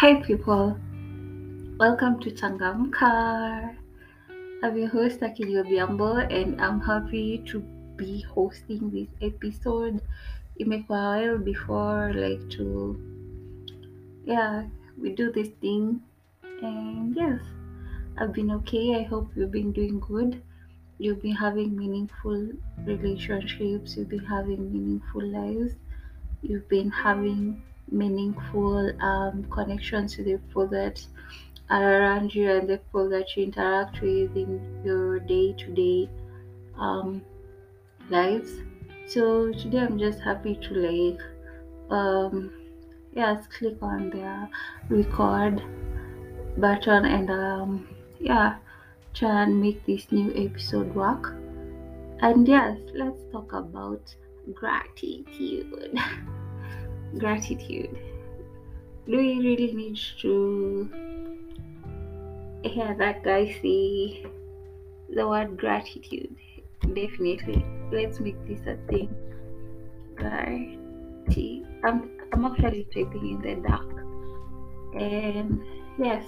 Hi, people. Welcome to Changamka. I'm your host, Akilio Biambo, and I'm happy to be hosting this episode. It may a while before, like, to, yeah, we do this thing. And yes, I've been okay. I hope you've been doing good. You've been having meaningful relationships, you've been having meaningful lives, you've been having meaningful um, connections to the people that are around you and the people that you interact with in your day-to-day um, lives. So today I'm just happy to like um yes click on the record button and um yeah try and make this new episode work. And yes, let's talk about gratitude. gratitude. We really need to hear that guy say the word gratitude? Definitely. Let's make this a thing. Gratitude. I'm, I'm actually typing in the dark. And yes,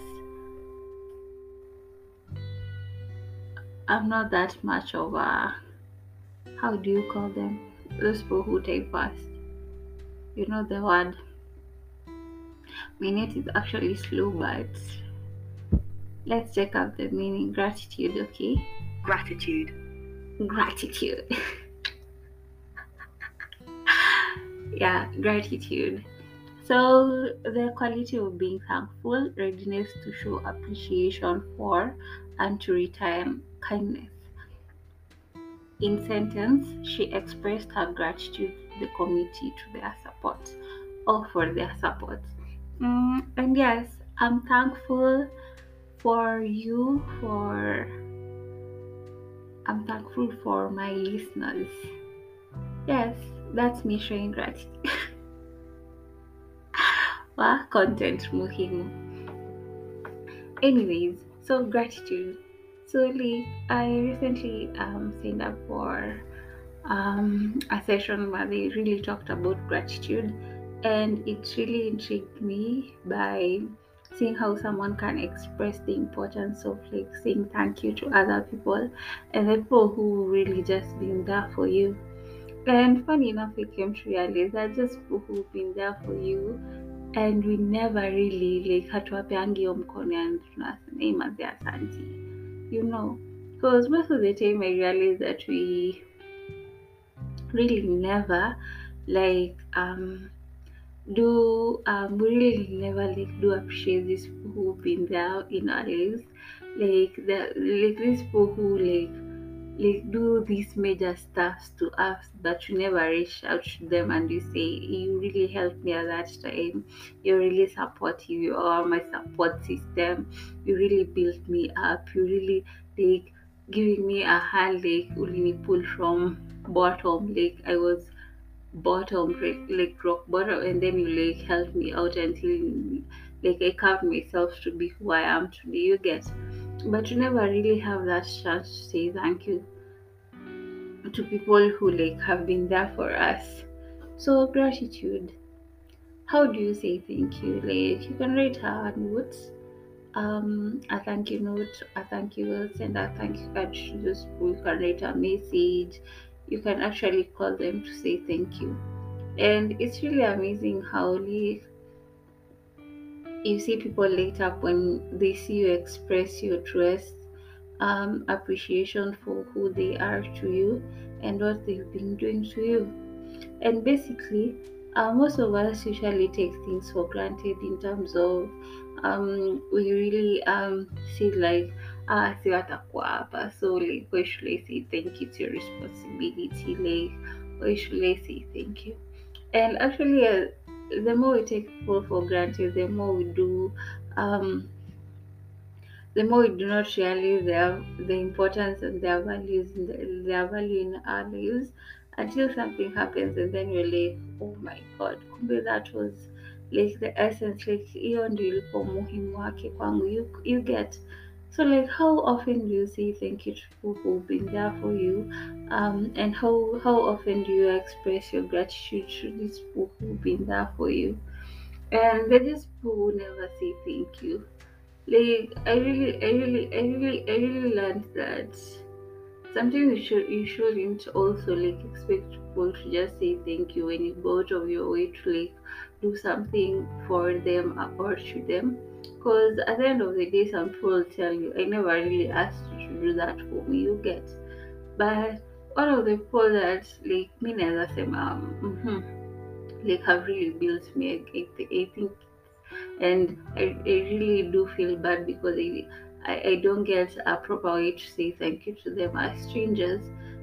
I'm not that much of a how do you call them? Those people who type fast. You know the word. Minute is actually slow, but let's check out the meaning. Gratitude, okay? Gratitude. Gratitude. yeah, gratitude. So, the quality of being thankful, readiness to show appreciation for, and to return kindness. In sentence, she expressed her gratitude to the committee to their support or for their support. Mm, and yes, I'm thankful for you for I'm thankful for my listeners. Yes, that's me showing gratitude. Wa content muhimu. Anyways, so gratitude. So like I recently um signed up for um a session where they really talked about gratitude and it really intrigued me by seeing how someone can express the importance of like saying thank you to other people and the people who really just been there for you. And funny enough, I came to realize that just people who've been there for you and we never really like hatuwapeangi hiyo mkono and tunasema "Hey, manze asante you know because most of the time i realize that we really never like um do um we really never like do appreciate these people who've been there in our lives like the like these people who like like do these major stuffs to us but you never reach out to them and you say you really helped me at that time. You're really supportive. You are my support system. You really built me up. You really like giving me a hand like ulini pull from bottom like i was bottom like, rock bottom and then you like helped me out until like i carved myself to be who i am today you get. But you never really have that chance to say thank you to people who like have been there for us. So gratitude. How do you say thank you? Like you can write a note um a thank you note a thank you will send a thank you card to those people you can write a message you can actually call them to say thank you. And it's really amazing how like you see people light up when they see you express your trust um, appreciation for who they are to you and what they've been doing to you. And basically uh, most of us usually take things for granted in terms of um, we really um, see like ah si watakuwa so like why should say thank you it's your responsibility? Like say thank you? And actually uh, the more we take people for granted the more we do um, the more we do not realize their the importance and their values the, their value in our lives until something happens and then you're like oh my god kumbe that was like the essence like you, you get. So like how often do you say thank you to people who've been there for you um, and how how often do you express your gratitude to these people who've been there for you? And they just people never say thank you. Like I really, I really, I really, I really learned that sometimes you should you shouldn't also like expect people to just say thank you when you go out of your way to like do something for them or to them. Because at the end of the day, some people will tell you, I never really asked you to do that for me. You get, but one of the people that like me never say, um, mm-hmm, like have really built me. I, I think and I, I really do feel bad because I, I, I don't get a proper way to say thank you to them as strangers.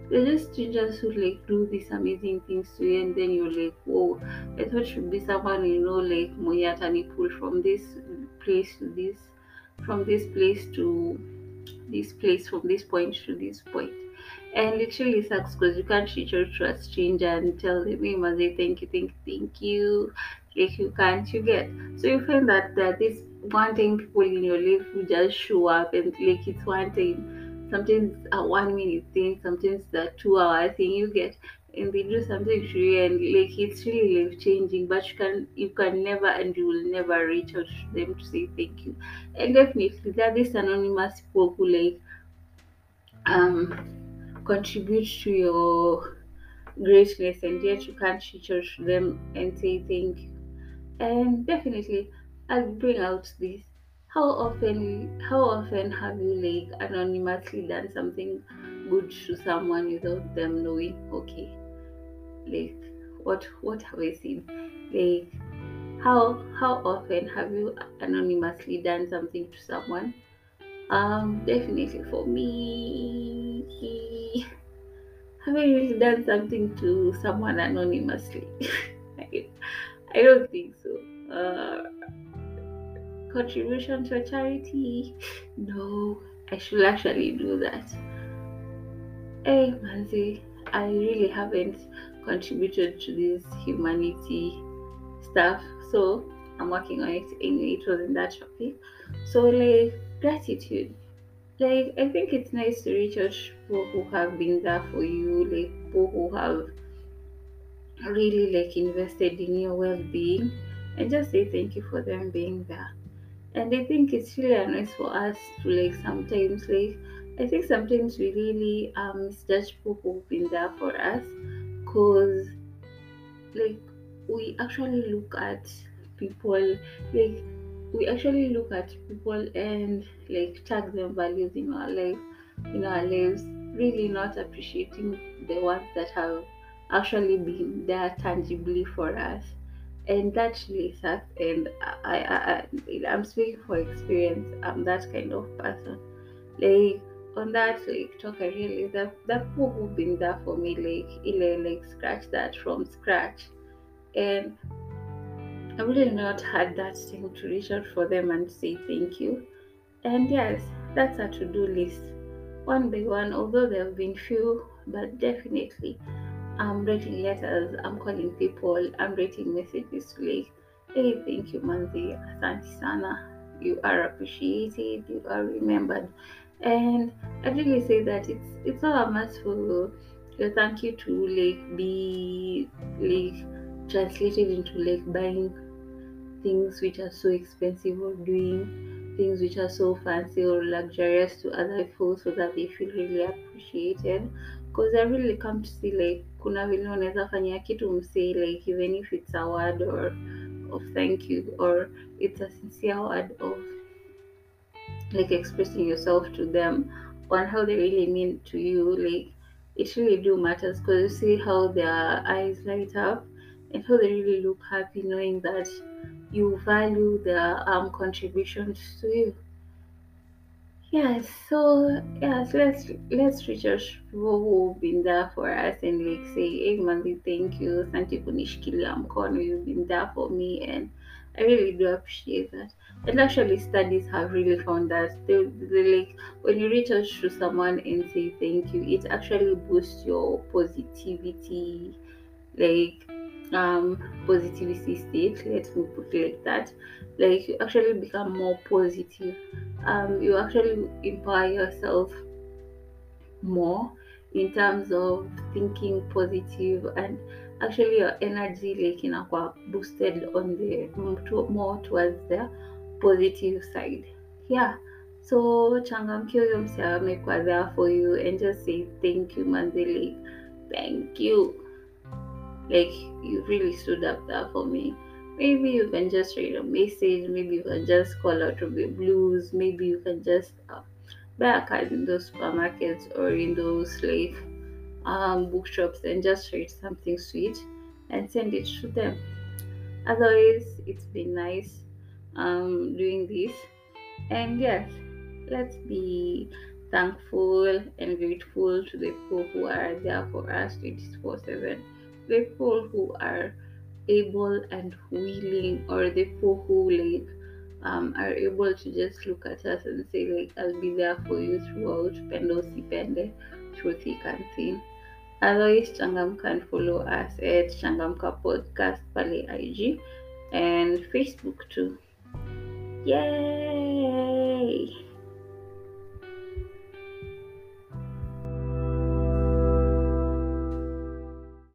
They're just strangers who like do these amazing things to you, and then you're like, whoa, I thought should be someone you know, like Moyatani pull from this place to this, from this place to this place, from this point to this point. And literally sucks because you can't reach out to a stranger and tell them, hey, must say thank you, thank you, thank you. Like you can't you get. So you find that that is one thing people in your life who just show up and like it's one thing. Sometimes a one minute thing sometimes the two hour thing you get. And they do something to you and like it's really life changing but you can you can never and you will never reach out to them to say thank you. And definitely that is anonymous people who like um contribute to your greatness and yet you can't reach them and say thank you and definitely, I'll bring out this. How often, how often have you like anonymously done something good to someone without them knowing? Okay, like what what have I seen? Like how how often have you anonymously done something to someone? Um, definitely for me, have I really done something to someone anonymously? I don't think so. Uh, contribution to a charity? No, I should actually do that. Hey, Manzi, I really haven't contributed to this humanity stuff, so I'm working on it anyway. It was in that topic. So, like, gratitude. Like, I think it's nice to reach out people who have been there for you, like, people who have really like invested in your well-being and just say thank you for them being there and i think it's really nice for us to like sometimes like i think sometimes we really um misjudge people who've been there for us because like we actually look at people like we actually look at people and like tag them values in our life in our lives really not appreciating the ones that have actually been there tangibly for us. And that really sucks and I, I, I i'm speaking for experience. I'm that kind of person. Like on that like talk i realized that that people who've been there for me like really like scratch that from scratch. And i really not had that thing to reach out for them and say thank you. And yes that's a to-do list. One by one although there have been few but definitely I'm writing letters, I'm calling people, I'm writing messages to like, hey, thank you, Manzi, asante sana, you are appreciated, you are remembered. And I really say that it's it's not a must for your thank you to like be like translated into like buying things which are so expensive or doing things which are so fancy or luxurious to other people so that they feel really appreciated. Because I really come to see like kuna vile unaweza fanyia kitu msee like even if it's a word or of thank you or it's a sincere word of like expressing yourself to them on how they really mean to you like it really do matters because you see how their eyes light up and how they really look happy knowing that you value their um contributions to you Yes, so yes, let's let's reach out to people who've been there for us and like say, hey Mandy, thank you. Thank you kunishikilia mkono. You've been there for me and I really do appreciate that. And actually studies have really found that they, they like when you reach out to someone and say thank you, it actually boosts your positivity, like um positivity state let me put it like that. Like you actually become more positive. Um you actually empower yourself more in terms of thinking positive and actually your energy like inakuwa boosted on the more towards the positive side. Yeah. So changamkia huyo mse amekuwa there for you and just say thank you manzi like thank you like you really stood up there for me. Maybe you can just write a message. Maybe you can just call out of the blues. Maybe you can just uh, buy a card in those supermarkets or in those like um, bookshops and just write something sweet and send it to them. Otherwise it's been nice um, doing this. And yes let's be thankful and grateful to the people who are there for us 24 7 the people who are able and willing or the people who like um, are able to just look at us and say like I'll be there for you throughout pendo sipende through thick and thin otherwise changamka and follow us at changamka podcast pale ig and facebook too. Yay